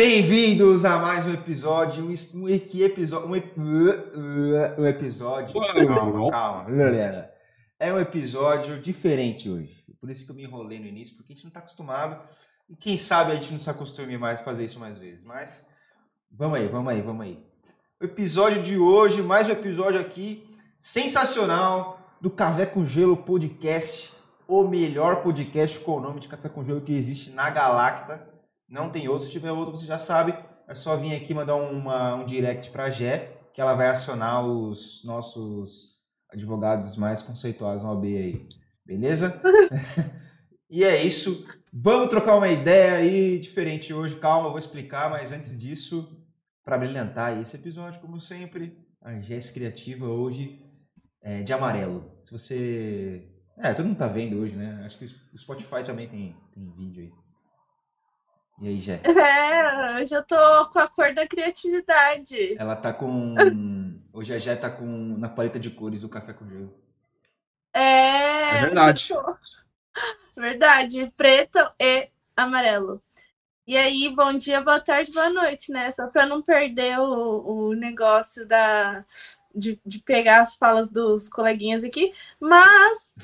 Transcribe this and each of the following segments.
Bem-vindos a mais um episódio, um, es- um equi- episódio, um, uh, uh, um episódio. Calma, calma. É um episódio diferente hoje. Por isso que eu me enrolei no início, porque a gente não está acostumado. E quem sabe a gente não se acostume mais a fazer isso mais vezes. Mas vamos aí, vamos aí, vamos aí. O episódio de hoje, mais um episódio aqui sensacional do Café com Gelo Podcast, o melhor podcast com o nome de Café com Gelo que existe na Galacta. Não tem outro, se tiver outro você já sabe. É só vir aqui mandar uma- um direct pra Gé, que ela vai acionar os nossos advogados mais conceituados no OB aí. Beleza? e é isso. Vamos trocar uma ideia aí diferente hoje. Calma, eu vou explicar, mas antes disso, para brilhantar esse episódio, como sempre, a Jess Criativa hoje é de amarelo. Se você. É, todo mundo tá vendo hoje, né? Acho que o Spotify também tem, tem vídeo aí. E aí, Jé? É, hoje eu tô com a cor da criatividade. Ela tá com. Hoje a Jé tá com na paleta de cores do café com gelo. É, É verdade. Verdade, preto e amarelo. E aí, bom dia, boa tarde, boa noite, né? Só pra não perder o, o negócio da, de, de pegar as falas dos coleguinhas aqui. Mas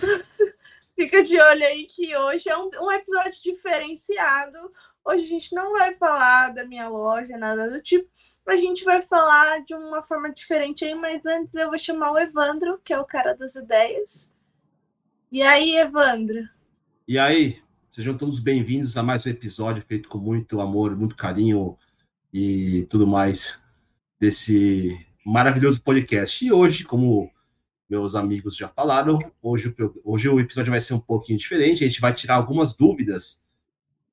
fica de olho aí que hoje é um, um episódio diferenciado. Hoje a gente não vai falar da minha loja, nada do tipo. A gente vai falar de uma forma diferente aí, mas antes eu vou chamar o Evandro, que é o cara das ideias. E aí, Evandro? E aí, sejam todos bem-vindos a mais um episódio feito com muito amor, muito carinho e tudo mais desse maravilhoso podcast. E hoje, como meus amigos já falaram, hoje, hoje o episódio vai ser um pouquinho diferente. A gente vai tirar algumas dúvidas.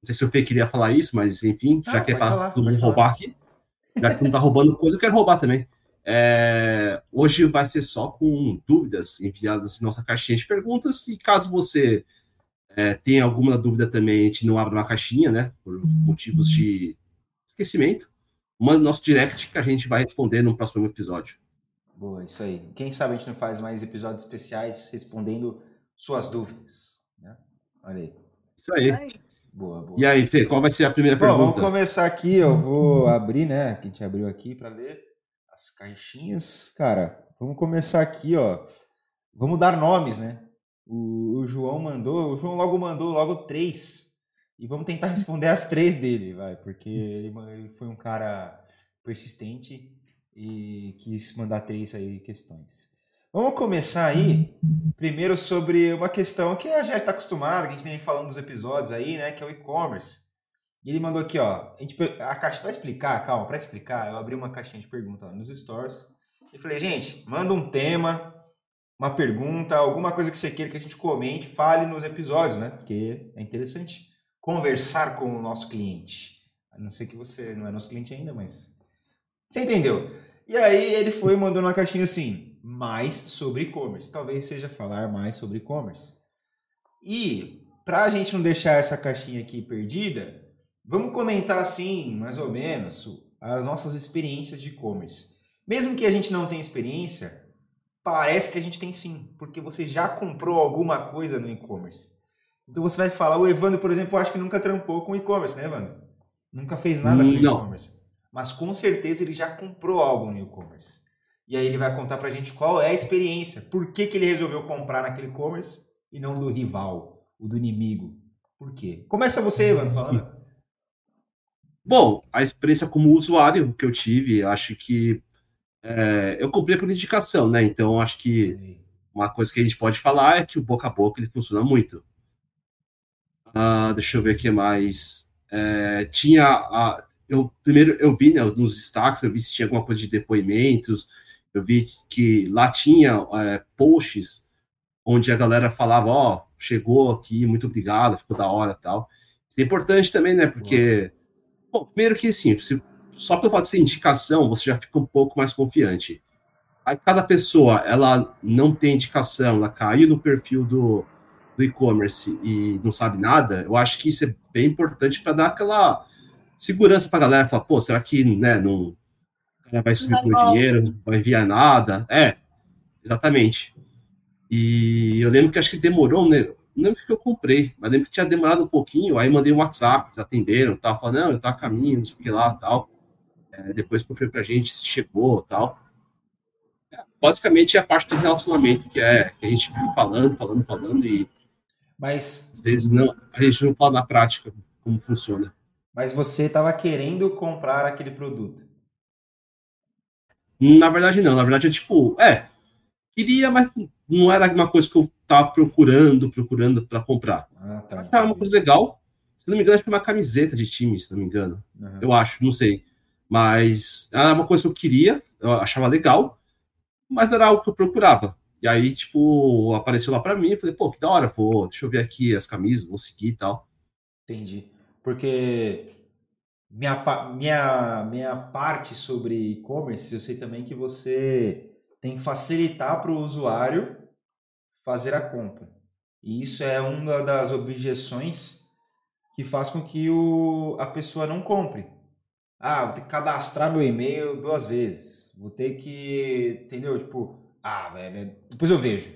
Não sei se o P queria falar isso, mas enfim, já Ah, que é para todo mundo roubar aqui, já que não tá roubando coisa, eu quero roubar também. É, hoje vai ser só com dúvidas enviadas em nossa caixinha de perguntas. E caso você é, tenha alguma dúvida também, a gente não abre uma caixinha, né? Por motivos de esquecimento. Manda no nosso direct que a gente vai responder no próximo episódio. Boa, isso aí. Quem sabe a gente não faz mais episódios especiais respondendo suas dúvidas. Né? Olha aí. Isso aí. Boa, boa. E aí, Fê, qual vai ser a primeira Bom, vamos pergunta? começar aqui. Eu vou abrir, né? Que a gente abriu aqui para ler as caixinhas. Cara, vamos começar aqui, ó. Vamos dar nomes, né? O, o João mandou, o João logo mandou logo três. E vamos tentar responder as três dele, vai, porque ele foi um cara persistente e quis mandar três aí questões. Vamos começar aí, primeiro sobre uma questão que a gente está acostumado, que a gente tem falando dos episódios aí, né? Que é o e-commerce. E ele mandou aqui, ó. A, gente, a caixa para explicar, calma, para explicar, eu abri uma caixinha de pergunta nos stories e falei, gente, manda um tema, uma pergunta, alguma coisa que você queira que a gente comente, fale nos episódios, né? Porque é interessante conversar com o nosso cliente. A não ser que você não é nosso cliente ainda, mas você entendeu? E aí ele foi e mandou numa caixinha assim, mais sobre e-commerce. Talvez seja falar mais sobre e-commerce. E para a gente não deixar essa caixinha aqui perdida, vamos comentar assim, mais ou menos, as nossas experiências de e-commerce. Mesmo que a gente não tenha experiência, parece que a gente tem sim, porque você já comprou alguma coisa no e-commerce. Então você vai falar, o Evandro, por exemplo, acho que nunca trampou com e-commerce, né, Evandro? Nunca fez nada com e-commerce. Mas com certeza ele já comprou algo no e-commerce. E aí ele vai contar pra gente qual é a experiência, por que, que ele resolveu comprar naquele e-commerce e não do rival, o do inimigo. Por quê? Começa você, Evandro, falando. Bom, a experiência como usuário que eu tive, acho que é, eu comprei por indicação, né? Então, acho que uma coisa que a gente pode falar é que o boca a boca ele funciona muito. Ah, deixa eu ver o que mais. É, tinha. a- eu, primeiro, eu vi né, nos destaques, eu vi se tinha alguma coisa de depoimentos, eu vi que lá tinha é, posts onde a galera falava: Ó, chegou aqui, muito obrigado, ficou da hora tal. Isso é importante também, né? Porque, bom, primeiro que assim, se- só pelo fato de ser indicação, você já fica um pouco mais confiante. Aí, cada pessoa, ela não tem indicação, ela caiu no perfil do, do e-commerce e não sabe nada, eu acho que isso é bem importante para dar aquela segurança para a galera, falar, pô, será que, né, não, cara vai subir com dinheiro, não vai enviar nada? É, exatamente. E eu lembro que acho que demorou, né, não lembro o que eu comprei, mas lembro que tinha demorado um pouquinho, aí mandei um WhatsApp, eles atenderam, tal, falando, não, eu tô a caminho, não sei o que lá, tal. É, depois confirma pra gente se chegou, tal. É, basicamente é a parte do relacionamento, que é que a gente fica falando, falando, falando, e Mas, às vezes não, a gente não fala na prática como funciona. mas você estava querendo comprar aquele produto. Na verdade, não. Na verdade, é tipo, é, queria, mas não era uma coisa que eu tava procurando, procurando para comprar. Ah, tá. Achava uma coisa legal. Se não me engano, acho que uma camiseta de time, se não me engano. Aham. Eu acho, não sei. Mas era uma coisa que eu queria, eu achava legal, mas não era algo que eu procurava. E aí, tipo, apareceu lá para mim, falei, pô, que da hora, pô, deixa eu ver aqui as camisas, vou seguir e tal. Entendi. Porque minha, minha, minha parte sobre e-commerce, eu sei também que você tem que facilitar para o usuário fazer a compra. E isso é uma das objeções que faz com que o, a pessoa não compre. Ah, vou ter que cadastrar meu e-mail duas vezes. Vou ter que, entendeu? Tipo, ah, velho, depois eu vejo.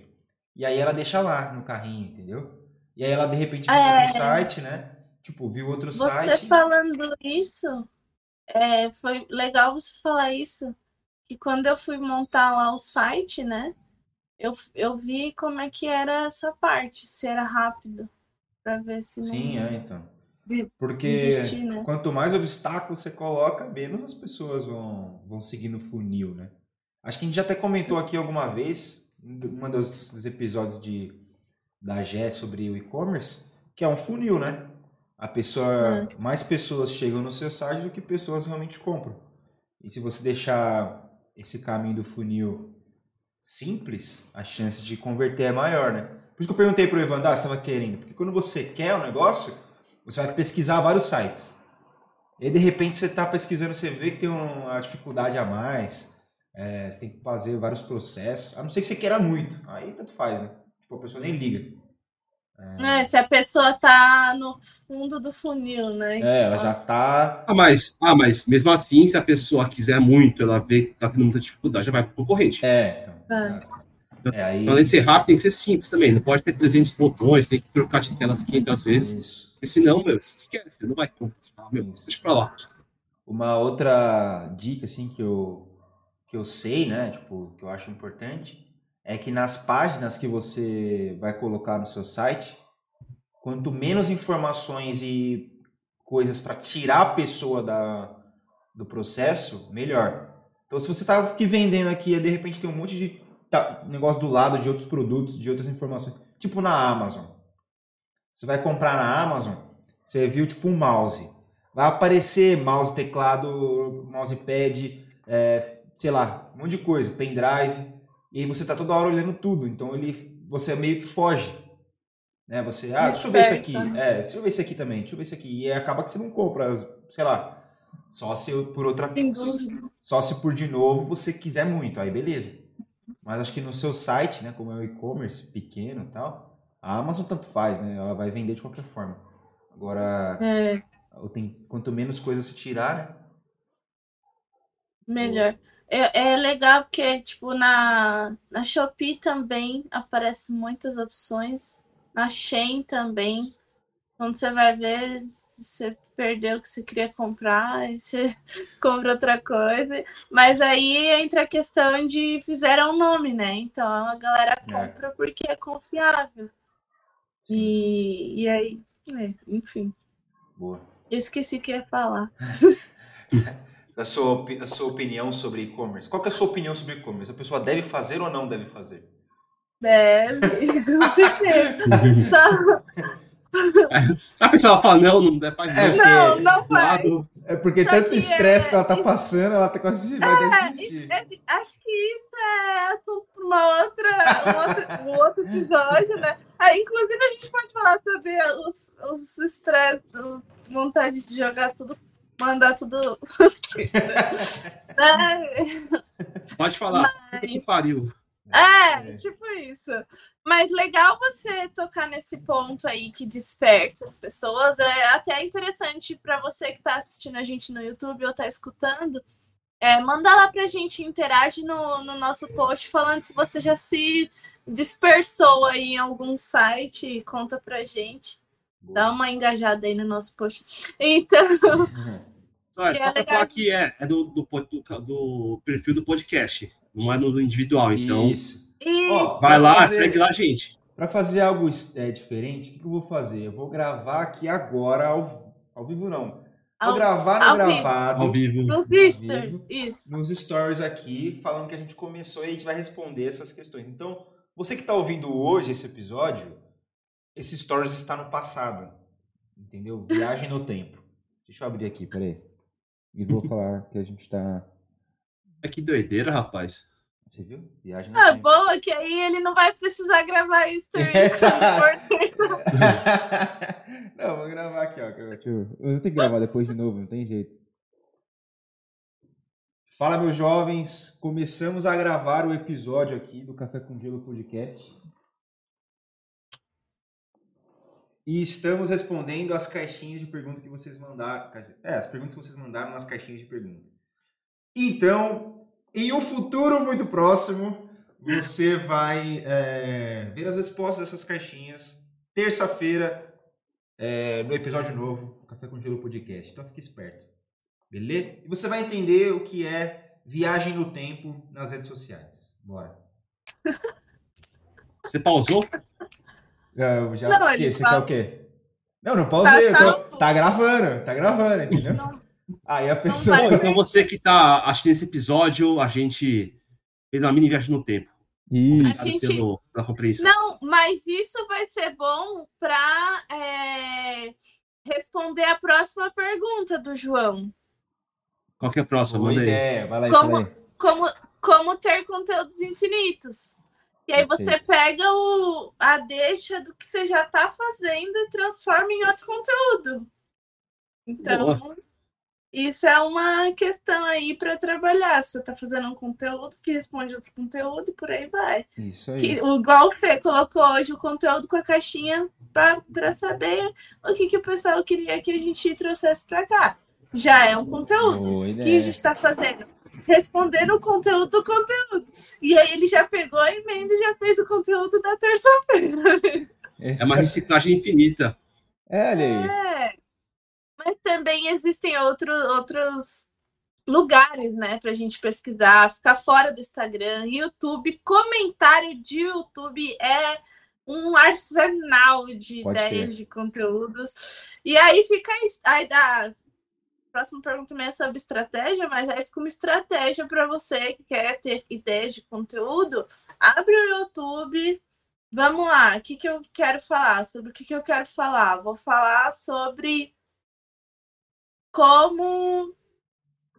E aí ela deixa lá no carrinho, entendeu? E aí ela de repente viu É. outro site, né? Tipo, viu outro Você site. falando isso, é, foi legal você falar isso. Que quando eu fui montar lá o site, né? Eu, eu vi como é que era essa parte, se era rápido. Pra ver se não Sim, é, então. de- Porque desistir, né? quanto mais obstáculos você coloca, menos as pessoas vão, vão seguir no funil, né? Acho que a gente já até comentou aqui alguma vez, em um dos, dos episódios de, da GE sobre o e-commerce, que é um funil, né? A pessoa, mais pessoas chegam no seu site do que pessoas realmente compram. E se você deixar esse caminho do funil simples, a chance de converter é maior, né? Por isso que eu perguntei pro Evan, ah, você estava querendo? Porque quando você quer o negócio, você vai pesquisar vários sites. E aí, de repente, você está pesquisando, você vê que tem uma dificuldade a mais, é, você tem que fazer vários processos, a não ser que você queira muito. Aí tanto faz, né? Tipo, a pessoa nem liga. É, se a pessoa tá no fundo do funil, né? É, ela já tá. Ah, mas, ah, mas mesmo assim, se a pessoa quiser muito, ela vê que tá tendo muita dificuldade, já vai pro concorrente. É, então. É. exato. É, aí. Então, além de ser rápido, tem que ser simples também. Não pode ter 300 botões, tem que trocar de telas 500 vezes. Isso. Porque senão, meu, esquece, você não vai comprar. Meu, Isso. deixa pra lá. Uma outra dica, assim, que eu, que eu sei, né? Tipo, que eu acho importante, é que nas páginas que você vai colocar no seu site, quanto menos informações e coisas para tirar a pessoa da, do processo, melhor. Então, se você tá aqui vendendo aqui e de repente tem um monte de tá, negócio do lado de outros produtos, de outras informações, tipo na Amazon. Você vai comprar na Amazon, você viu tipo um mouse. Vai aparecer mouse, teclado, mousepad, é, sei lá, um monte de coisa, pendrive. E aí você tá toda hora olhando tudo. Então ele, você meio que foge. Né? Você, ah, deixa eu ver isso aqui. É, deixa eu ver isso aqui também, deixa eu ver isso aqui. E acaba que você não compra, sei lá. Só se por outra dúvida. só se por de novo você quiser muito, aí beleza. Mas acho que no seu site, né, como é o e-commerce pequeno e tal, a Amazon tanto faz, né? Ela vai vender de qualquer forma. Agora, É, ou tem, quanto menos coisa você tirar, né? melhor. É, é legal porque, tipo, na, na Shopee também aparecem muitas opções. Na Shein também. Quando você vai ver, você perdeu o que você queria comprar, aí você compra outra coisa. Mas aí entra a questão de fizeram um nome, né? Então a galera É. compra porque é confiável. E, e aí, é, enfim. Boa. Eu esqueci o que ia falar. A sua, a sua opinião sobre e-commerce. Qual que é a sua opinião sobre e-commerce? A pessoa deve fazer ou não deve fazer? Deve, com certeza. A pessoa fala, não, não deve fazer. É, Não, não faz. É porque Só tanto que estresse é- que ela tá passando, ela tá quase vai desistir. É, Acho que isso é assunto para uma outra, um, outro, um outro episódio, né? Ah, inclusive, a gente pode falar sobre os, os estresses, do- vontade de jogar tudo, mandar tudo. Pode falar. Puta que Mas- pariu. É, É. tipo isso. Mas legal você tocar nesse ponto aí que dispersa as pessoas. É até interessante para você que está assistindo a gente no YouTube ou está escutando. É, manda lá pra gente, interage no, no nosso post falando se você já se dispersou aí em algum site, conta pra gente. Dá uma engajada aí no nosso post. Então. Só, é, só pra falar que é, é do, do, do, do, perfil do podcast, não é no individual. Então, Isso. Ó, vai lá, fazer, segue lá, gente. Para fazer algo é, diferente, o que, que, eu vou fazer? Eu vou gravar aqui agora, ao, ao vivo não. Vou ao, gravar no gravado. Ao vivo. Nos stories. Isso. Nos stories aqui, falando que a gente começou e a gente vai responder essas questões. Então, você que está ouvindo hoje esse episódio, esse stories está no passado. Entendeu? Viagem no tempo. Deixa eu abrir aqui, peraí. E vou falar que a gente está. É que doideira, rapaz. Você viu? Viagem no ah, tempo. boa, que aí ele não vai precisar gravar isso. não, vou gravar aqui, ó. Eu tenho que gravar depois de novo, não tem jeito. Fala, meus jovens. Começamos a gravar o episódio aqui do Café com Gelo Podcast. E estamos respondendo as caixinhas de perguntas que vocês mandaram. É, as perguntas que vocês mandaram nas caixinhas de perguntas. Então, em um futuro muito próximo, você vai é, ver as respostas dessas caixinhas terça-feira é, no episódio novo do Café com Gelo Podcast. Então fique esperto. Beleza? E você vai entender o que é viagem no tempo nas redes sociais. Bora. Você pausou? Eu já, não, ele Você quer o quê? Não, não pausei. Tá, tô, tá gravando, tá gravando, entendeu? Não, Aí a pessoa. Bom, então você que tá assistindo esse episódio, a gente fez uma mini viagem no tempo. Isso. Gente... Não, mas isso vai ser bom para é, responder a próxima pergunta do João. Qual que é a próxima? Boa ideia. Vai lá, como, como, como ter conteúdos infinitos. E aí você pega o, a deixa do que você já está fazendo e transforma em outro conteúdo. Então, Boa. isso é uma questão aí para trabalhar. Você está fazendo um conteúdo que responde outro conteúdo e por aí vai. Isso aí. Que, o igual o Fê colocou hoje o conteúdo com a caixinha para saber o que, que o pessoal queria que a gente trouxesse para cá. Já é um conteúdo que a gente está fazendo respondendo o conteúdo do conteúdo. E aí ele já pegou a emenda e já fez o conteúdo da terça-feira. É uma reciclagem infinita. É, olha aí. É. Mas também existem outro, outros lugares, né, pra gente pesquisar, ficar fora do Instagram, YouTube, comentário de YouTube é um arsenal de Pode ideias, de conteúdos. E aí fica aí dá próxima pergunta também é sobre estratégia, mas aí fica uma estratégia para você que quer ter ideias de conteúdo. Abre o YouTube. Vamos lá, o que, que eu quero falar? Sobre o que, que eu quero falar? Vou falar sobre como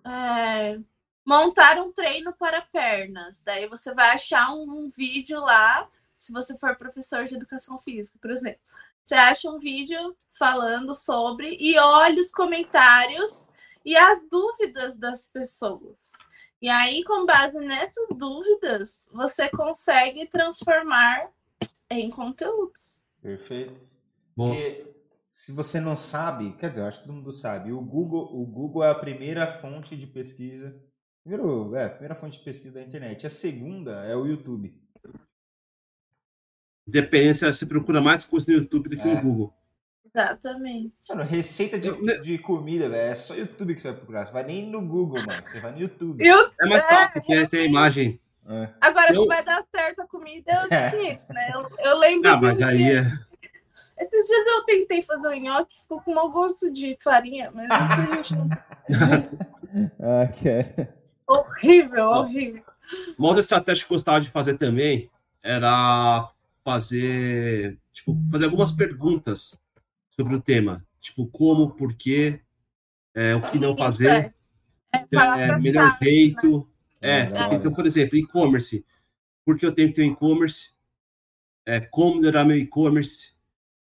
é, montar um treino para pernas. Daí você vai achar um, um vídeo lá, se você for professor de educação física, por exemplo você acha um vídeo falando sobre e olha os comentários e as dúvidas das pessoas. E aí, com base nessas dúvidas, você consegue transformar em conteúdos. Perfeito. Bom. Porque se você não sabe, quer dizer, eu acho que todo mundo sabe, o Google, o Google é a primeira fonte de pesquisa. Primeiro, é, a primeira fonte de pesquisa da internet. A segunda é o YouTube. Depende se você procura mais coisa no YouTube do que é. no Google. Exatamente. Mano, receita de, de comida, velho, é só YouTube que você vai procurar. Você vai nem no Google, mano. Você vai no YouTube. Eu, é mais fácil, porque é, tem a imagem. É. Agora, eu... se vai dar certo a comida, é outros né? Eu, eu lembro ah, mas aí é... Esses dias eu tentei fazer um nhoque, ficou com mau gosto de farinha, mas a gente não... ah, que... Horrível, horrível. Uma outra estratégia que eu gostava de fazer também era fazer, tipo, fazer algumas perguntas sobre o tema, tipo, como, por quê, é, o que não fazer, é, é, é melhor jeito. Né? É, então, por exemplo, e-commerce. Por que eu tenho que ter um e-commerce? É, como melhorar meu e-commerce?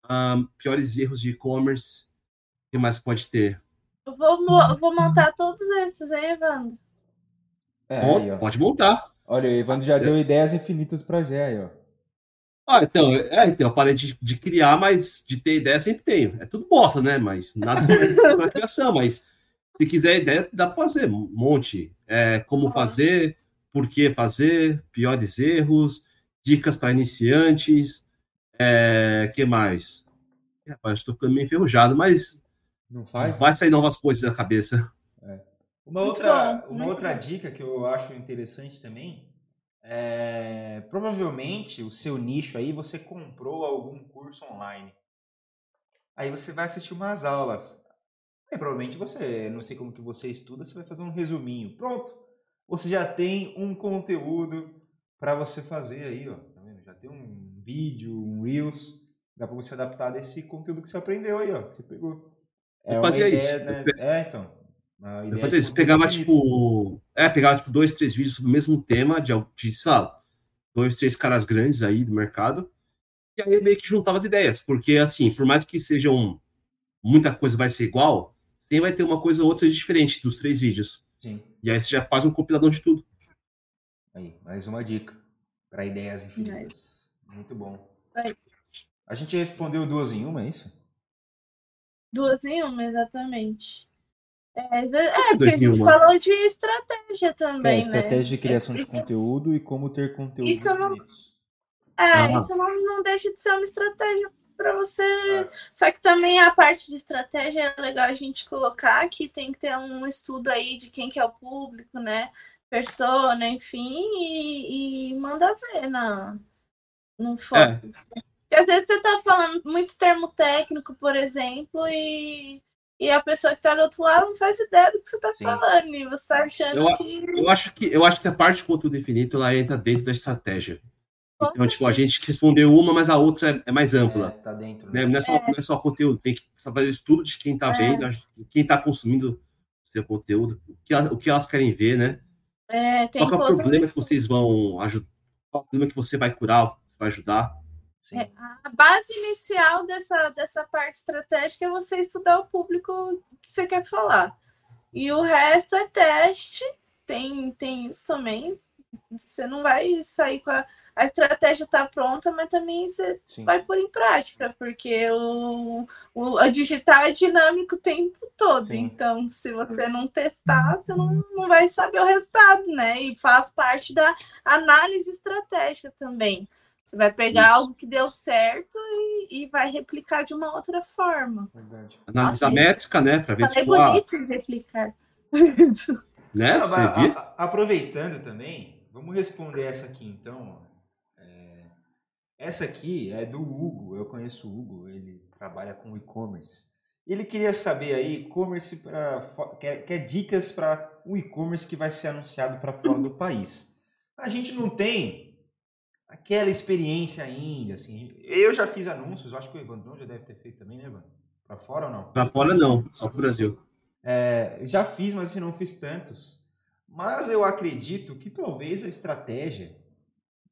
Um, piores erros de e-commerce. O que mais pode ter? Eu vou, vou montar todos esses, hein, Evandro? É, aí, pode montar. Olha, o Evandro já deu ideias infinitas para Gé aí, ó. Ah, então, é, então, eu parei de, de, criar, mas de ter ideia sempre tenho. É tudo bosta, né? Mas nada na criação, mas se quiser ideia, dá para fazer um monte. É, como fazer, por que fazer, piores erros, dicas para iniciantes, é, que mais? Rapaz, estou ficando meio enferrujado, mas não faz? Vai sair novas coisas na cabeça. É. Uma outra, uma outra dica que eu acho interessante também é, provavelmente o seu nicho aí você comprou algum curso online. Aí você vai assistir umas aulas. Aí provavelmente você, não sei como que você estuda, você vai fazer um resuminho. Pronto. Você já tem um conteúdo para você fazer aí, ó. Tá vendo? Já tem um vídeo, um Reels. Dá para você adaptar desse conteúdo que você aprendeu aí, ó. Que você pegou. É eu fazia ideia, isso. Né? É, então. Eu fazia isso. Pegava, tipo. É, pegava, tipo, dois, três vídeos sobre o mesmo tema, de, de sei lá, dois, três caras grandes aí do mercado. E aí meio que juntava as ideias. Porque, assim, por mais que sejam. Muita coisa vai ser igual, sempre vai ter uma coisa ou outra diferente dos três vídeos. Sim. E aí você já faz um compilador de tudo. Aí, mais uma dica para ideias infinitas. Muito bom. A gente respondeu duas em uma, é isso? Duas em uma, exatamente. É, é porque a gente falou de estratégia também, é, estratégia né? de criação de conteúdo e como ter conteúdo isso não, É, ah. isso não, não deixa de ser uma estratégia para você. É. Só que também a parte de estratégia é legal a gente colocar que tem que ter um estudo aí de quem que é o público, né? Persona, enfim, e, e manda ver na, no foco. É. Porque às vezes você tá falando muito termo técnico, por exemplo, e, e a pessoa que tá do outro lado não faz ideia do que você tá Sim. falando, e você tá achando eu, que. Eu acho que eu acho que a parte de conteúdo definido ela entra dentro da estratégia. Então, tipo, a gente respondeu uma, mas a outra é, é mais ampla. É, tá dentro. Né? Não, é só, é. não é só conteúdo, tem que fazer estudo de quem tá é. vendo, quem tá consumindo seu conteúdo, o que, o que elas querem ver, né? É, tem Qual é o problema que vocês vão ajudar? Qual é o problema que você vai curar, que você vai ajudar? É, a base inicial dessa, dessa parte estratégica é você estudar o público que você quer falar. E o resto é teste, tem, tem isso também. Você não vai sair com a. A estratégia está pronta, mas também você Sim. vai pôr em prática, porque o, o a digital é dinâmico o tempo todo. Sim. Então, se você não testar, você não, não vai saber o resultado, né? E faz parte da análise estratégica também. Você vai pegar Isso. algo que deu certo e, e, vai replicar de uma outra forma. Verdade. Análise a métrica, né? Para ver se tipo, bonito ah, replicar. né? Não, a, a, aproveitando também, vamos responder essa aqui então. É, essa aqui é do Hugo. Eu conheço o Hugo, ele trabalha com e-commerce. Ele queria saber aí e-commerce para quer, quer dicas para um e-commerce que vai ser anunciado para fora do país. A gente não tem aquela experiência ainda, assim. Eu já fiz anúncios, acho que o Evandrão já deve ter feito também, né, Evandro? Para fora ou não? Para fora não, só para o Brasil. É, já fiz, mas assim, não fiz tantos. Mas eu acredito que talvez a estratégia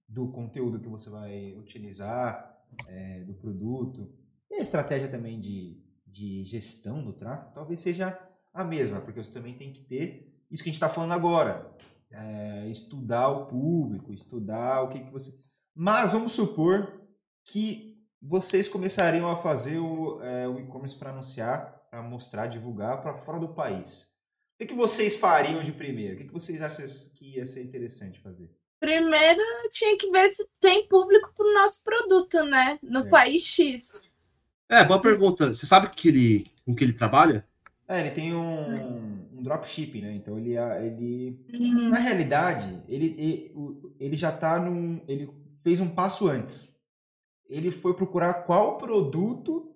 do conteúdo que você vai utilizar, é, do produto, e a estratégia também de, de gestão do tráfego, talvez seja a mesma, porque você também tem que ter isso que a gente está falando agora. É, estudar o público, estudar o que, que você mas vamos supor que vocês começariam a fazer o, é, o e-commerce para anunciar, para mostrar, divulgar para fora do país. O que, que vocês fariam de primeiro? O que, que vocês acham que ia ser interessante fazer? Primeiro, tinha que ver se tem público para o nosso produto, né? No é. país X. É, boa pergunta. Você sabe que ele, com que ele trabalha? É, ele tem um, um dropshipping, né? Então ele, ele uhum. na realidade, ele, ele, ele já está num, ele fez um passo antes. Ele foi procurar qual produto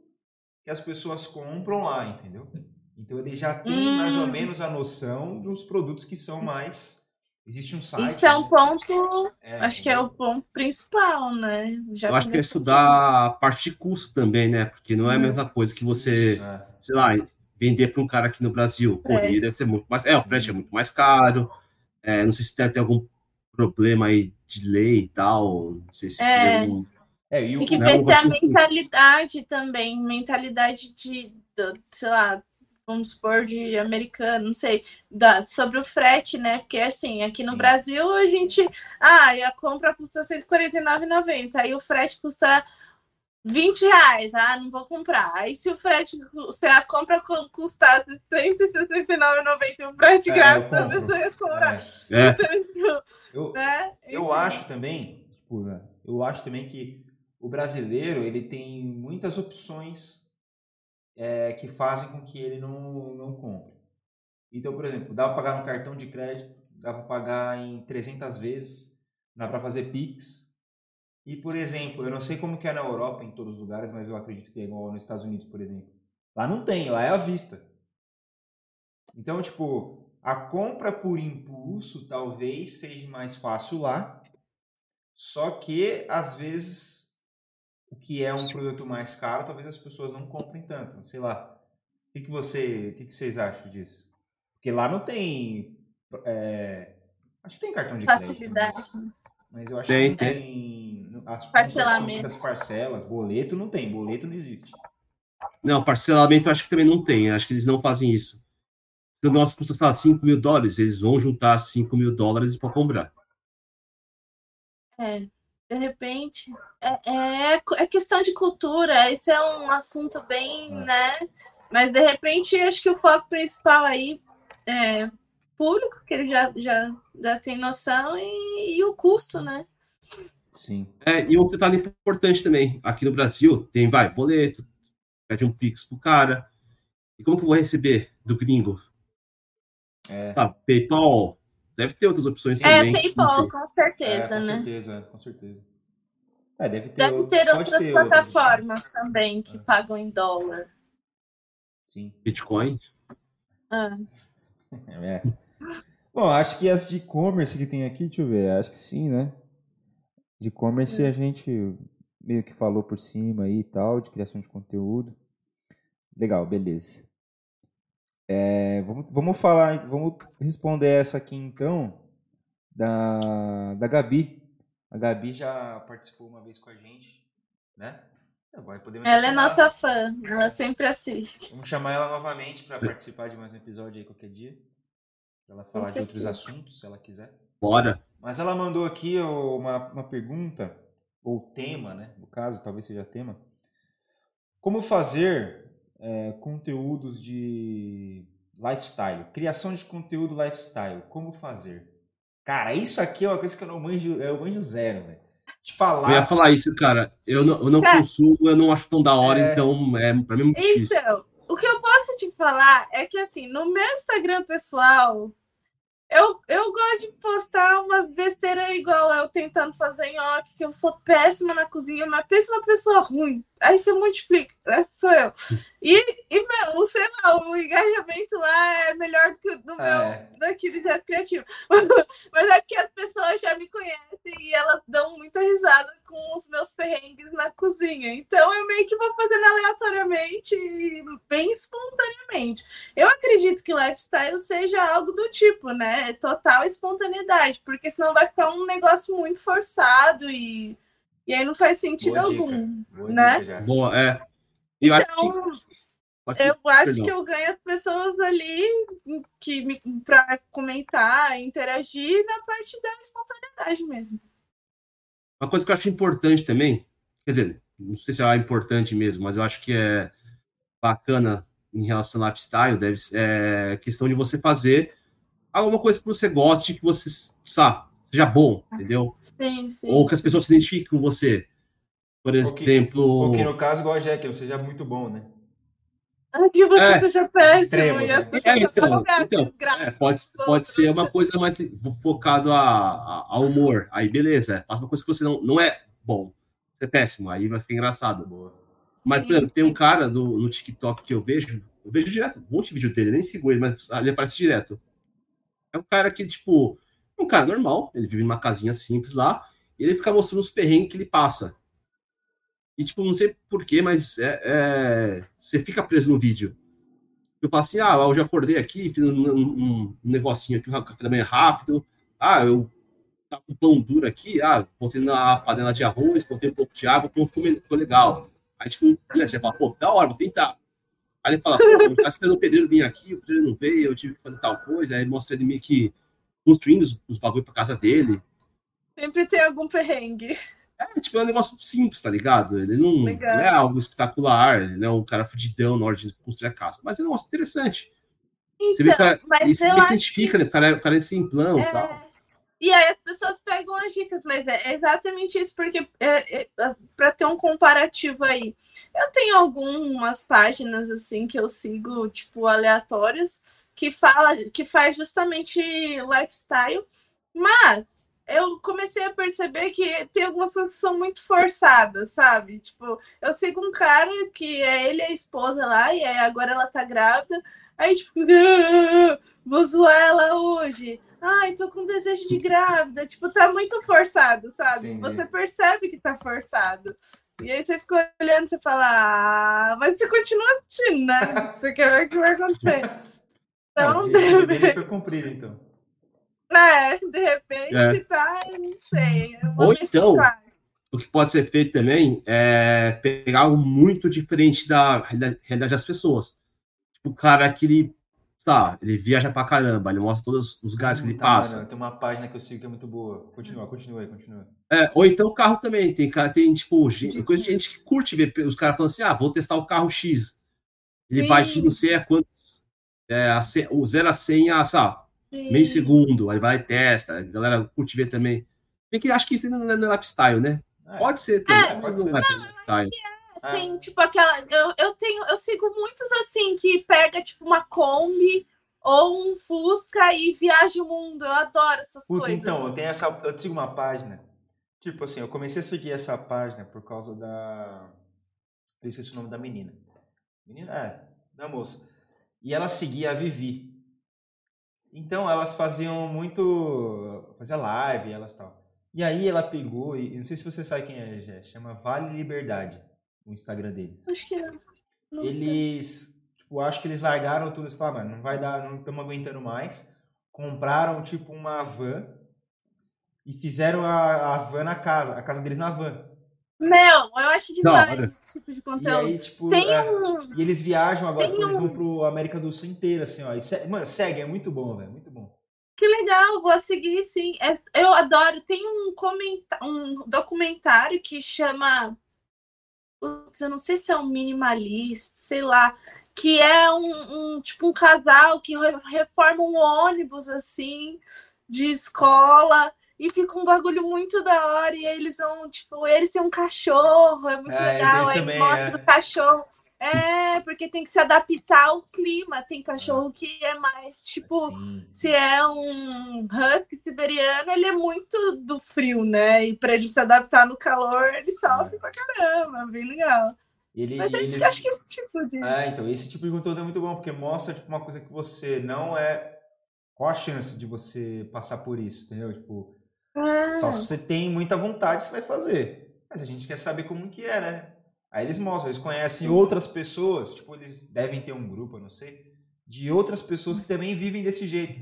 que as pessoas compram lá, entendeu? Então ele já tem hum. mais ou menos a noção dos produtos que são mais. Existe um site. Isso é um ponto. É, acho que é o ponto principal, né? Já eu acho que é estudar a parte de custo também, né? Porque não é a hum. mesma coisa que você, Isso, é. sei lá, vender para um cara aqui no Brasil. Corrida deve ser muito mais. É, o frete é muito mais caro. É, não sei se tem, tem algum problema aí de lei e tal. Não sei se é. Um... É, e o, Tem que ver se a mentalidade também, mentalidade de, de, sei lá, vamos supor, de americano, não sei, da, sobre o frete, né? Porque assim, aqui Sim. no Brasil a gente. Ah, a compra custa R$ 149,90, aí o frete custa 20 reais, ah, não vou comprar. Aí se o frete, se a compra custasse R$ 169,90 o frete é, grátis, a pessoa ia comprar. É. Então, tipo, eu, né? eu acho também, tipo, né, Eu acho também que o brasileiro ele tem muitas opções é, que fazem com que ele não, não compre. Então, por exemplo, dá para pagar no cartão de crédito, dá para pagar em 300 vezes, dá para fazer Pix. E, por exemplo, eu não sei como que é na Europa, em todos os lugares, mas eu acredito que é igual nos Estados Unidos, por exemplo. Lá não tem, lá é à vista. Então, tipo, a compra por impulso talvez seja mais fácil lá, só que às vezes o que é um produto mais caro, talvez as pessoas não comprem tanto, sei lá. O que, que, você, o que, que vocês acham disso? Porque lá não tem. É, acho que tem cartão de Facilidade. crédito. Mas, mas eu acho tem, que não tem. As Parcelamento. As parcelas, boleto não tem, boleto não existe. Não, parcelamento eu acho que também não tem. Acho que eles não fazem isso. Se o nosso custa, sei lá, 5 mil dólares, eles vão juntar 5 mil dólares para comprar. É, de repente. É, é, é, questão de cultura, esse é um assunto bem, é. né? Mas de repente, acho que o foco principal aí é, público, que ele já, já, já tem noção, e, e o custo, né? Sim. É, e um detalhe importante também, aqui no Brasil tem, vai, boleto, pede um Pix pro cara. E como que eu vou receber do gringo? É. Tá, PayPal, deve ter outras opções é, também. É, PayPal, com certeza, é, com né? Certeza, com certeza. É, deve ter, deve ter outras ter plataformas outras. também que é. pagam em dólar. Sim. Bitcoin? Ah. É. Bom, acho que as de e-commerce que tem aqui, deixa eu ver, acho que sim, né? De e-commerce é. a gente meio que falou por cima aí e tal, de criação de conteúdo. Legal, beleza. É, vamos, vamos falar, vamos responder essa aqui então, da, da Gabi. A Gabi já participou uma vez com a gente, né? ela é nossa fã, ela sempre assiste. Vamos chamar ela novamente para participar de mais um episódio aí qualquer dia. Pra ela falar de outros assuntos, se ela quiser. Bora! Mas ela mandou aqui uma, uma pergunta, ou tema, né? No caso, talvez seja tema. Como fazer é, conteúdos de lifestyle? Criação de conteúdo lifestyle. Como fazer? Cara, isso aqui é uma coisa que eu não manjo, eu manjo zero, velho te falar. Eu ia falar isso, cara. Eu não, eu não é. consumo, eu não acho tão da hora, é... então é pra mim é muito então, difícil. Então, o que eu posso te falar é que assim, no meu Instagram pessoal, eu, eu gosto de postar umas besteiras igual eu tentando fazer nhoque, que eu sou péssima na cozinha, uma pessoa ruim. Aí você multiplica, essa sou eu. E, e meu, sei lá, o engajamento lá é melhor do que o do é. meu daqui do Jazz Criativo. mas é porque as pessoas já me conhecem e elas dão muita risada com os meus perrengues na cozinha. Então eu meio que vou fazendo aleatoriamente e bem espontaneamente. Eu acredito que lifestyle seja algo do tipo, né? Total espontaneidade, porque senão vai ficar um negócio muito forçado e e aí não faz sentido Boa algum, Boa né? Dica, Boa, é. Eu então, acho que... eu acho Perdão. que eu ganho as pessoas ali que me para comentar, interagir na parte da espontaneidade mesmo. Uma coisa que eu acho importante também, quer dizer, não sei se é importante mesmo, mas eu acho que é bacana em relação ao lifestyle, deve ser é questão de você fazer alguma coisa que você goste, que você sabe, seja bom, entendeu? Sim, sim. Ou que as pessoas se identifiquem com você. Por exemplo. Ou que no caso, igual a Jack, você seja muito bom, né? Que você é, seja péssimo. Extremos, né? é, então, então é, pode, pode ser uma coisa mais focada a, a, a, humor. Aí, beleza. Faz uma coisa que você não, não é bom. Você é péssimo. Aí vai ficar engraçado. Boa. Mas, por exemplo, tem um cara do, no TikTok que eu vejo. Eu vejo direto. Um monte de vídeo dele. Nem sigo ele, mas ele aparece direto. É um cara que, tipo, um cara normal, ele vive numa casinha simples lá, e ele fica mostrando os perrengues que ele passa. E, tipo, não sei porquê, mas é, é, você fica preso no vídeo. Eu falo assim, ah, eu já acordei aqui, fiz um, um, um negocinho aqui, um café da manhã rápido. Ah, eu tá com pão duro aqui, ah, botei na panela de arroz, botei um pouco de água, o pão ficou, legal. Aí, tipo, você fala, pô, da hora, vou tentar. Aí ele fala, pô, eu tava esperando o pedreiro vir aqui, o pedreiro não veio, eu tive que fazer tal coisa. Aí mostra ele meio que construindo os, os bagulho pra casa dele. Sempre tem algum perrengue. É, tipo, é um negócio simples, tá ligado? Ele não, não é algo espetacular, ele não é um cara fudidão na hora de construir a casa, mas é um negócio interessante. Então, você vê que, mas você se identifica, que... né? O cara, é, o cara é simplão é... e tal. E aí as pessoas pegam as dicas, mas é exatamente isso, porque é, é, é para ter um comparativo aí. Eu tenho algumas páginas assim que eu sigo, tipo, aleatórias, que fala, que faz justamente lifestyle, mas eu comecei a perceber que tem algumas coisas que são muito forçadas, sabe? Tipo, eu sigo um cara que é ele e a esposa lá, e aí agora ela tá grávida, aí tipo, vou zoar ela hoje ai, tô com desejo de grávida. Tipo, tá muito forçado, sabe? Entendi. Você percebe que tá forçado. E aí você fica olhando e você fala, ah, mas você continua assistindo, né? Você quer ver o que vai acontecer. Então, de repente. foi cumprido, então. É, de repente é. tá, não sei. É Ou então, o que pode ser feito também é pegar algo muito diferente da realidade das pessoas. Tipo, o cara que ele tá, ele viaja pra caramba, ele mostra todos os lugares que ele tá, passa. Mano, tem uma página que eu sigo que é muito boa. Continua, continua aí, continua. É, ou então o carro também, tem cara, tem tipo, gente, coisa de gente que curte ver os caras falando assim: ah, vou testar o carro X. Ele Sim. vai de não sei a quantos. É, a, o 0 a 100 a, sabe, meio segundo, aí vai e testa. A galera curte ver também. Bem que acho que isso ainda não é, não é lifestyle, né? É. Pode ser também, é, mas não é lifestyle. É, tem, tipo, aquela. Eu, eu tenho, eu sigo muitos assim que pega, tipo, uma Kombi ou um Fusca e viaja o mundo. Eu adoro essas Puta, coisas. Então, eu tenho essa. Eu sigo uma página. Tipo assim, eu comecei a seguir essa página por causa da. Eu esqueci o nome da menina. Menina? É, da moça. E ela seguia a Vivi. Então elas faziam muito. Fazia live, elas tal. E aí ela pegou, e não sei se você sabe quem é, já, chama Vale Liberdade o Instagram deles. Acho que não. não eles, sei. tipo, acho que eles largaram tudo e falaram, mano, não vai dar, não estamos aguentando mais. Compraram, tipo, uma van e fizeram a, a van na casa, a casa deles na van. Meu, eu acho demais não, esse tipo de conteúdo. E, aí, tipo, Tem é, um... e eles viajam agora, tipo, um... eles vão pro América do Sul inteira, assim, ó. E, mano, segue, é muito bom, velho, muito bom. Que legal, vou seguir, sim. É, eu adoro. Tem um, comenta um documentário que chama eu não sei se é um minimalista, sei lá, que é um, um tipo um casal que reforma um ônibus assim de escola e fica um bagulho muito da hora e eles vão, tipo, eles têm um cachorro, é muito é, legal, aí também, mostra é. o cachorro é, porque tem que se adaptar ao clima. Tem cachorro que é mais, tipo, Sim. se é um husky siberiano, ele é muito do frio, né? E para ele se adaptar no calor, ele sofre é. pra caramba. Bem legal. Ele, Mas eles... acho que esse tipo de. É, então, esse tipo de conteúdo é muito bom, porque mostra, tipo, uma coisa que você não é. Qual a chance de você passar por isso, entendeu? Tipo, é. só se você tem muita vontade, você vai fazer. Mas a gente quer saber como que é, né? Aí eles mostram, eles conhecem outras pessoas, tipo, eles devem ter um grupo, eu não sei, de outras pessoas que também vivem desse jeito.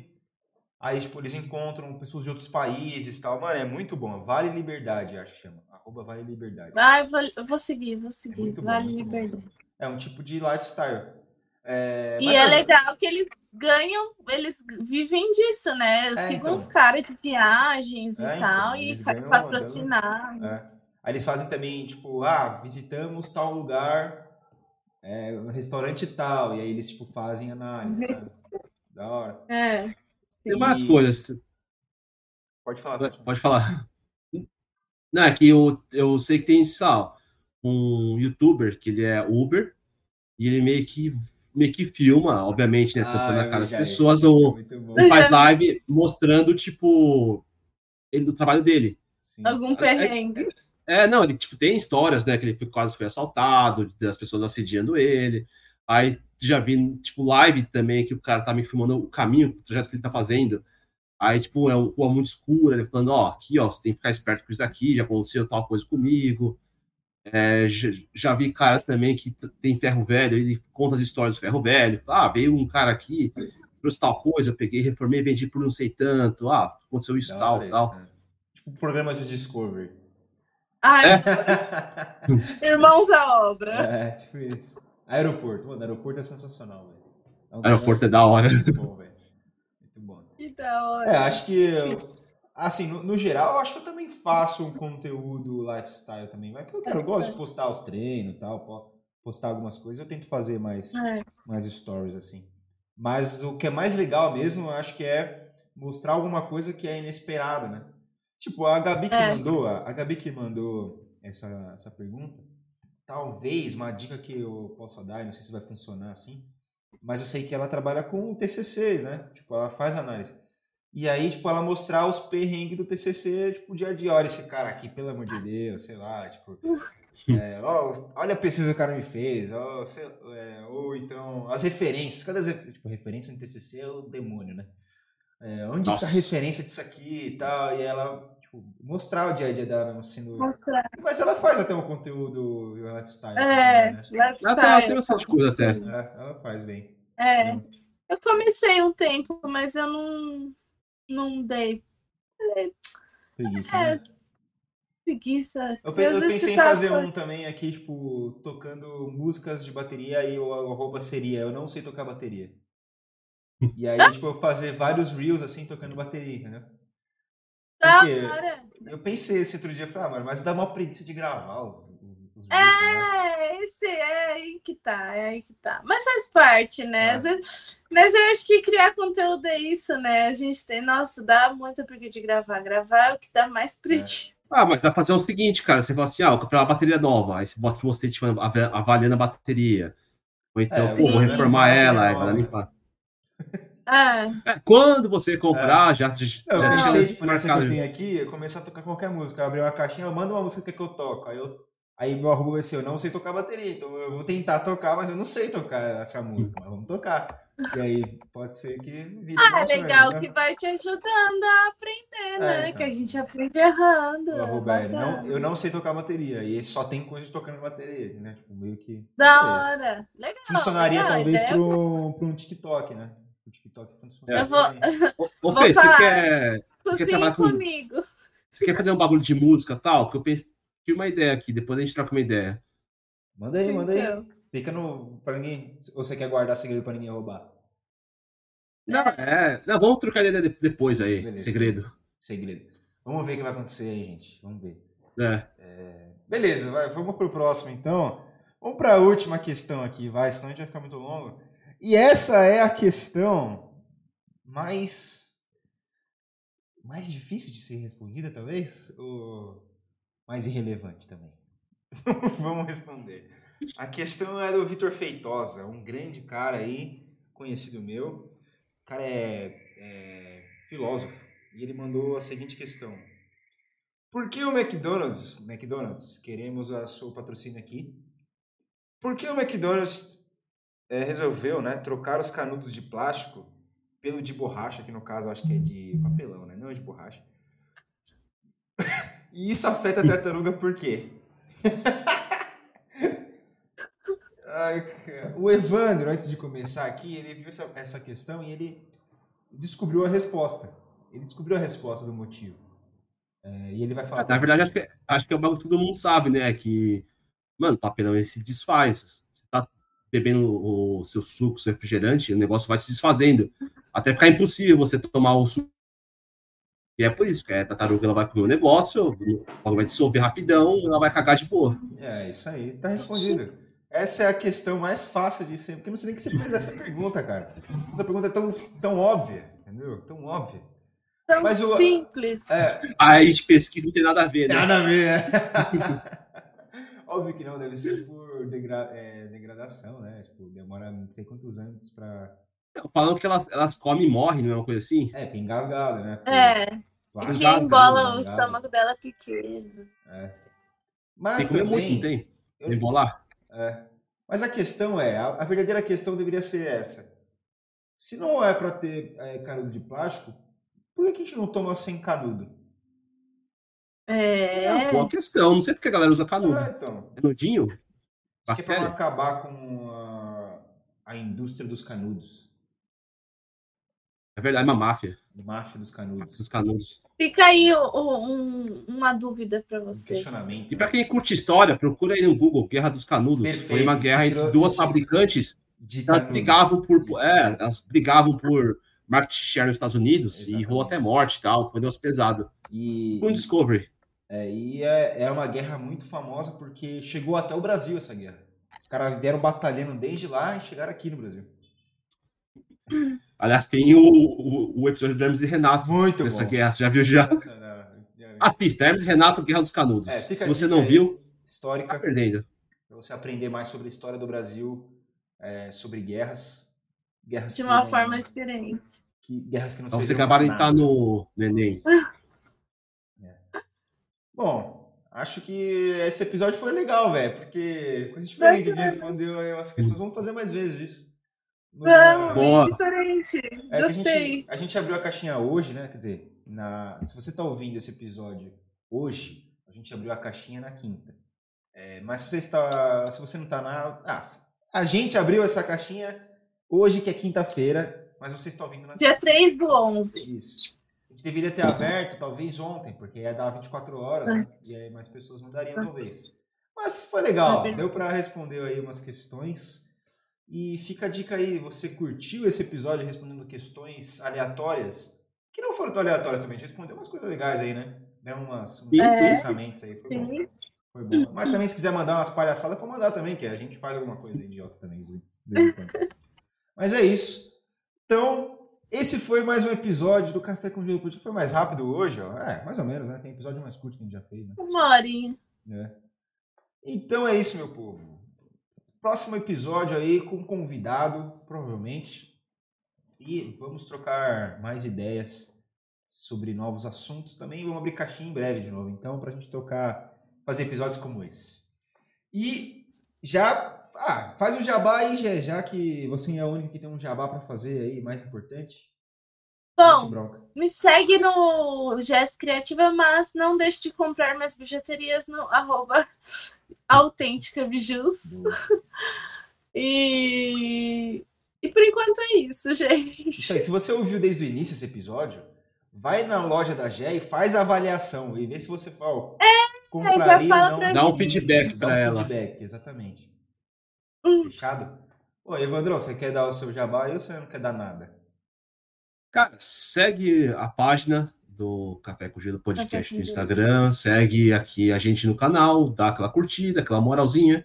Aí, tipo, eles encontram pessoas de outros países e tal. Mano, é muito bom. Vale Liberdade, acho que chama. Arroba Vale Liberdade. Ah, vou, vou seguir, vou seguir. É vale bom, Liberdade. É um tipo de lifestyle. É, e é as... legal que eles ganham, eles vivem disso, né? Eu é, sigo então. uns caras de viagens é, e então, tal, e faz patrocinar. É. Aí eles fazem também, tipo, ah, visitamos tal lugar, é, um restaurante tal, e aí eles, tipo, fazem análise, sabe? Da hora. É. Tem várias coisas. Pode falar. Pode, pode falar. Não, é que eu, eu sei que tem, sal um youtuber que ele é Uber, e ele meio que meio que filma, obviamente, né? Tampando ah, a cara das pessoas, ou é faz live mostrando, tipo, ele, o trabalho dele. Sim. Algum perrengue. É, não, ele tipo, tem histórias, né? Que ele quase foi assaltado, das pessoas assediando ele. Aí já vi, tipo, live também, que o cara tá me filmando o caminho, o trajeto que ele tá fazendo. Aí, tipo, é uma rua muito escura, ele falando, ó, aqui, ó, você tem que ficar esperto com isso daqui, já aconteceu tal coisa comigo. É, já, já, vi cara também que tem ferro velho, ele conta as histórias do ferro velho. Ah, veio um cara aqui, trouxe tal coisa, eu peguei, reformei, vendi por não sei tanto. Ah, aconteceu isso, tal, tal. Né? Tipo, programas de Discovery. Ai, é. Irmãos à obra. É, tipo isso. Aeroporto. Mano, aeroporto é sensacional, velho. É um aeroporto é da hora. Muito bom, velho. Muito bom. Que da hora. É, acho que. Assim, no, no, geral, eu acho que eu também faço um conteúdo lifestyle também. Mas que eu, quero, eu gosto de postar os treinos e tal, postar algumas coisas. Eu tento fazer mais, é. mais stories, assim. Mas o que é mais legal mesmo, eu acho que é mostrar alguma coisa que é inesperada, né? Tipo, a Gabi que É. mandou, a Gabi que mandou essa, essa pergunta, talvez uma dica que eu possa dar, não sei se vai funcionar assim, mas eu sei que ela trabalha com o TCC, né? Tipo, ela faz análise. E aí, tipo, ela mostrar os perrengues do TCC, tipo, dia a dia. Olha esse cara aqui, pelo amor de Deus, sei lá, tipo... é, ó, olha a pesquisa que o cara me fez, ó, sei- é, ou então as referências. Cada tipo, referência no TCC é o demônio, né? É, onde Nossa. tá a referência disso aqui e tal? E ela, tipo, mostrar o dia a dia dela sendo... Mostrar. Mas ela faz até um conteúdo lifestyle. É, assim, né? Ela tá, tem lifestyle. bastante coisa até. É, ela faz bem. É. Eu comecei um tempo, mas eu não, não dei Preguiça, É, né? preguiça. Eu, pe- eu pensei em tá- fazer um também aqui, tipo, tocando músicas de bateria e o, o arroba seria eu não sei tocar bateria. E aí, tipo, eu fazer vários reels assim, tocando bateria, entendeu? Porque hora. eu pensei esse outro dia, falei, ah, mano, mas dá uma preguiça de gravar os, os, os reels, né? É, esse é aí que tá, é aí que tá. Mas faz parte, né? É. Vezes- Mas eu acho que criar conteúdo é isso, né? A gente tem, nossa, dá muita preguiça de gravar. Gravar é o que dá mais preguiça. Ah, mas dá pra fazer o seguinte, cara. Você fala assim, ah, eu comprei uma bateria nova. Aí você mostra você, tipo, av- avaliando a bateria. Ou então, É, pô, vou reformar ela, aí nova. vai lá limpar. Ah, É, quando você comprar, já, já, Não, eu já pensei, tipo, nessa que eu tenho aqui, eu começar a tocar qualquer música. Eu abri uma caixinha, eu mando uma música que eu toco. Aí, eu, aí meu arroba vai ser, eu não sei tocar bateria, então eu vou tentar tocar, mas eu não sei tocar essa música, mas vamos tocar. E aí pode ser que vire ah, é legal né? que vai te ajudando a aprender, né? então. Que a gente aprende errando. O é arroba é, não, eu não sei tocar bateria, e só tem coisa tocando bateria, né? Tipo, meio que... Da beleza. hora. Legal. Funcionaria legal, talvez é pro, pro um TikTok, né? O TikTok funciona Eu vou-. Ô, Fê, você falar. quer, Cozinha trabalhar com- comigo. você quer fazer um bagulho de música e tal? Que eu pensei, tive uma ideia aqui, depois a gente troca uma ideia. Manda aí, manda aí. Então, Fica no... pra ninguém... Ou você quer guardar segredo pra ninguém roubar? Não, é. Não, vamos trocar ideia de- depois aí, Beleza, segredo. Segredo. Vamos ver o que vai acontecer aí, gente. Vamos ver. É. Beleza, vai, vamos pro próximo então. Vamos para a última questão aqui, vai, senão a gente vai ficar muito longo. E essa é a questão mais mais difícil de ser respondida, talvez, ou mais irrelevante também. vamos responder. A questão é do Vitor Feitosa, um grande cara aí, conhecido meu. O cara é, é filósofo e ele mandou a seguinte questão. Por que o McDonald's, McDonald's, queremos a seu patrocínio aqui? Por que o McDonald's eh, resolveu, né, trocar os canudos de plástico pelo de borracha, que no caso eu acho que é de papelão, né, não é de borracha? e isso afeta a tartaruga por quê? Ai, o Evandro, antes de começar aqui, ele viu essa, essa questão e ele descobriu a resposta. Ele descobriu a resposta do motivo. É, e ele vai falar. Na verdade, acho que, acho que é um bagulho que todo mundo sabe, né? Que, mano, papelão ele se desfaz. Bebendo o seu suco, seu refrigerante, o negócio vai se desfazendo. Até ficar impossível você tomar o suco. E é por isso que a tartaruga ela vai comer o negócio, ela vai dissolver rapidão, ela vai cagar de boa. É, isso aí, tá respondido. Essa é a questão mais fácil de ser, porque eu não sei nem que você fez essa pergunta, cara. Essa pergunta é tão, tão óbvia, entendeu? Tão óbvia. Tão Mas o- simples. É, Aí a gente pesquisa não tem nada a ver, né? nada a ver, né? Óbvio que não, deve ser por degra- é, degradação, né? Tipo, demora não sei quantos anos pra. Falando que elas, elas comem e morrem, não é uma coisa assim? É, fica engasgado, né? Por É, plástico, que Exato, embola o estômago dela pequeno. É. Mas Tem que comer muito, também. não tem? eu- Tem embolar? É. Mas a questão é, a, a verdadeira questão deveria ser essa. Se não é para ter é, canudo de plástico, por que, que a gente não toma sem canudo? É uma É, boa questão. Não sei porque a galera usa canudo. É, então. Canudinho? Acho que é para não acabar com a, a indústria dos canudos. É verdade, é uma máfia máfia dos canudos. dos canudos. fica aí o- o- um- uma dúvida pra Um você. questionamento. E pra quem curte história, procura aí no Google Guerra dos Canudos. Perfeito, Foi uma guerra tirou- entre duas fabricantes. De Elas canudos. brigavam por. Isso é, elas brigavam por market share nos Estados Unidos e Exatamente. rolou até morte e tal. Foi um negócio pesado. E, Com Discovery. É, e é, é uma guerra muito famosa porque chegou até o Brasil essa guerra. Os caras vieram batalhando desde lá e chegaram aqui no Brasil. Aliás, tem o, o, o episódio do Hermes e Renato. Muito Essa bom. guerra, você já viu já? Assista, Hermes e Renato, Guerra dos Canudos. É, Se você não aí. viu, tá Histórica, perdendo. para você aprender mais sobre a história do Brasil, é, sobre guerras. Guerras De que uma não- forma diferente. que, guerras que não Pra você serviram acabar de pra nada. no no Enem. Bom, acho que esse episódio foi legal, velho, porque coisa diferente, respondeu aí umas questões. Vamos fazer mais vezes isso. Vamos, Boa. bem diferente. É que a Gostei. gente, a gente abriu a caixinha hoje, né? Quer dizer, na, se você tá ouvindo esse episódio hoje, a gente abriu a caixinha na quinta. É, mas se você está, se você não tá na, ah, a gente abriu essa caixinha hoje que é quinta-feira, mas você está ouvindo na Dia 3 do 11. Isso. A gente deveria ter aberto talvez ontem, porque ia dar 24 horas, né? E aí mais pessoas mandariam talvez. Mas foi legal, É deu para responder aí umas questões. E fica a dica aí, você curtiu esse episódio respondendo questões aleatórias? Que não foram tão aleatórias também, a gente respondeu umas coisas legais aí, né? Deu umas, uns É. pensamentos aí, foi bom. Foi bom. Mas também se quiser mandar umas palhaçadas, pode mandar também, que a gente faz alguma coisa idiota também, de vez em quando. Mas é isso. Então, esse foi mais um episódio do Café com Gelo Político. Foi mais rápido hoje, ó. É, mais ou menos, né? Tem episódio mais curto que a gente já fez, né? Uma horinha. É. Então é isso, meu povo. Próximo episódio aí com um convidado, provavelmente. E vamos trocar mais ideias sobre novos assuntos também. Vamos abrir caixinha em breve de novo, então, pra gente tocar, fazer episódios como esse. E já. Ah, faz um jabá aí, Gé, já que você é a única que tem um jabá pra fazer aí, mais importante. Bom, me segue no Jess Criativa, mas não deixe de comprar minhas bijuterias no arroba autêntica bijus. E... e por enquanto é isso, gente. Isso aí, se você ouviu desde o início esse episódio, vai na loja da Gé e faz a avaliação e vê se você fala, compraria já fala não. pra Dá um feedback Dá um pra ela. feedback, exatamente. Hum. Fechado? Ô, Evandrão, você quer dar o seu jabá ou você não quer dar nada? Cara, segue a página do Café com Gelo Podcast no. Instagram, segue aqui a gente no canal, dá aquela curtida, aquela moralzinha,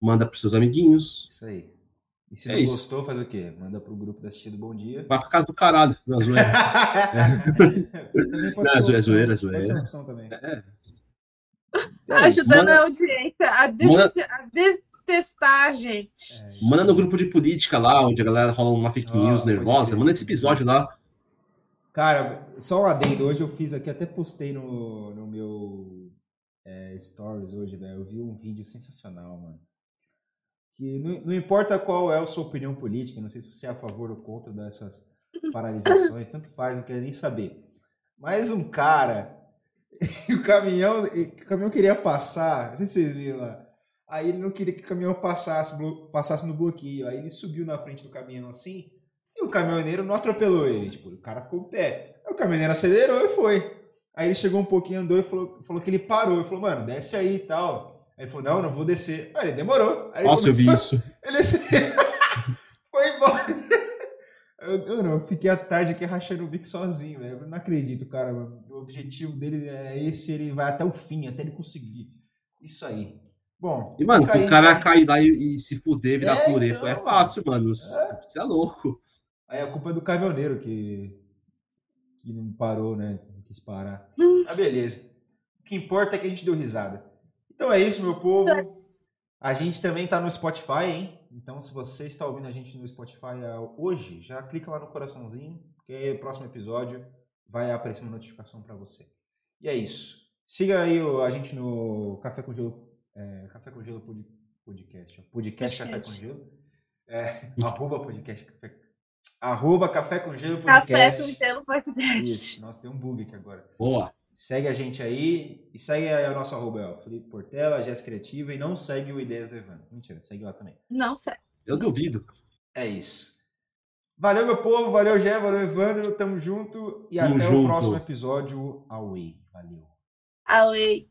manda pros seus amiguinhos. Isso aí. E se É não isso. gostou, faz o quê? Manda pro grupo da Assistida Bom Dia. Vai pra casa do caralho. Não, zoeira. Não, ser é opção, zoeira, Pode ser zoeira. uma opção também. É, Ajudando manda- a audiência a, des- Manda- a detestar a gente. É, manda no grupo de política lá, onde a galera rola uma fake Ah, news nervosa. Manda esse episódio lá. Cara, só um adendo. Hoje eu fiz aqui, até postei no, no meu é, stories hoje, velho. Eu vi um vídeo sensacional, mano. Que não, não importa qual é a sua opinião política, não sei se você é a favor ou contra dessas paralisações, tanto faz, não quero nem saber. Mas um cara, o caminhão, o caminhão queria passar, não sei se vocês viram lá. Aí ele não queria que o caminhão passasse, passasse no bloqueio. Aí ele subiu na frente do caminhão assim, e o caminhoneiro não atropelou ele. Tipo, o cara ficou em pé. Aí o caminhoneiro acelerou e foi. Aí ele chegou um pouquinho, andou e falou, falou que ele parou. Ele falou, mano, desce aí e tal. Aí ele falou, não, não vou descer. Aí ele demorou. Aí ele Nossa, eu vi começou- isso. Ele foi embora. Eu, eu não, eu fiquei a tarde aqui rachando o bico sozinho, velho. Eu não acredito, cara. O objetivo dele é esse, ele vai até o fim, até ele conseguir. Isso aí. Bom, E, mano, o cara então. cair lá e, e se fuder, virar É, purê, então, foi é fácil, mano. É. Você é louco. Aí a culpa é do caminhoneiro que, que não parou, né? Não quis parar. Mas beleza. O que importa é que a gente deu risada. Então é isso, meu povo. A gente também tá no Spotify, hein? Então, se você está ouvindo a gente no Spotify ah, hoje, já clica lá no coraçãozinho, porque aí o próximo episódio vai aparecer uma notificação para você. E é isso. Siga aí a gente no Café com Gelo, é, Café com Gelo Pod- Podcast, podcast Café com. Gelo, é, arroba podcast Café, arroba Café com Gelo Café Podcast. com gelo podcast. Isso, nossa, tem um bug aqui agora. Boa. Segue a gente aí e segue aí o nosso arroba, é o Felipe Portela, Jéssica Criativa e não segue o Ideias do Evandro. Mentira, segue lá também. Não sei. Eu duvido. É isso. Valeu, meu povo, valeu, Gé, valeu, Evandro, tamo junto e Tamo até o junto. próximo episódio. Away. Valeu. Away.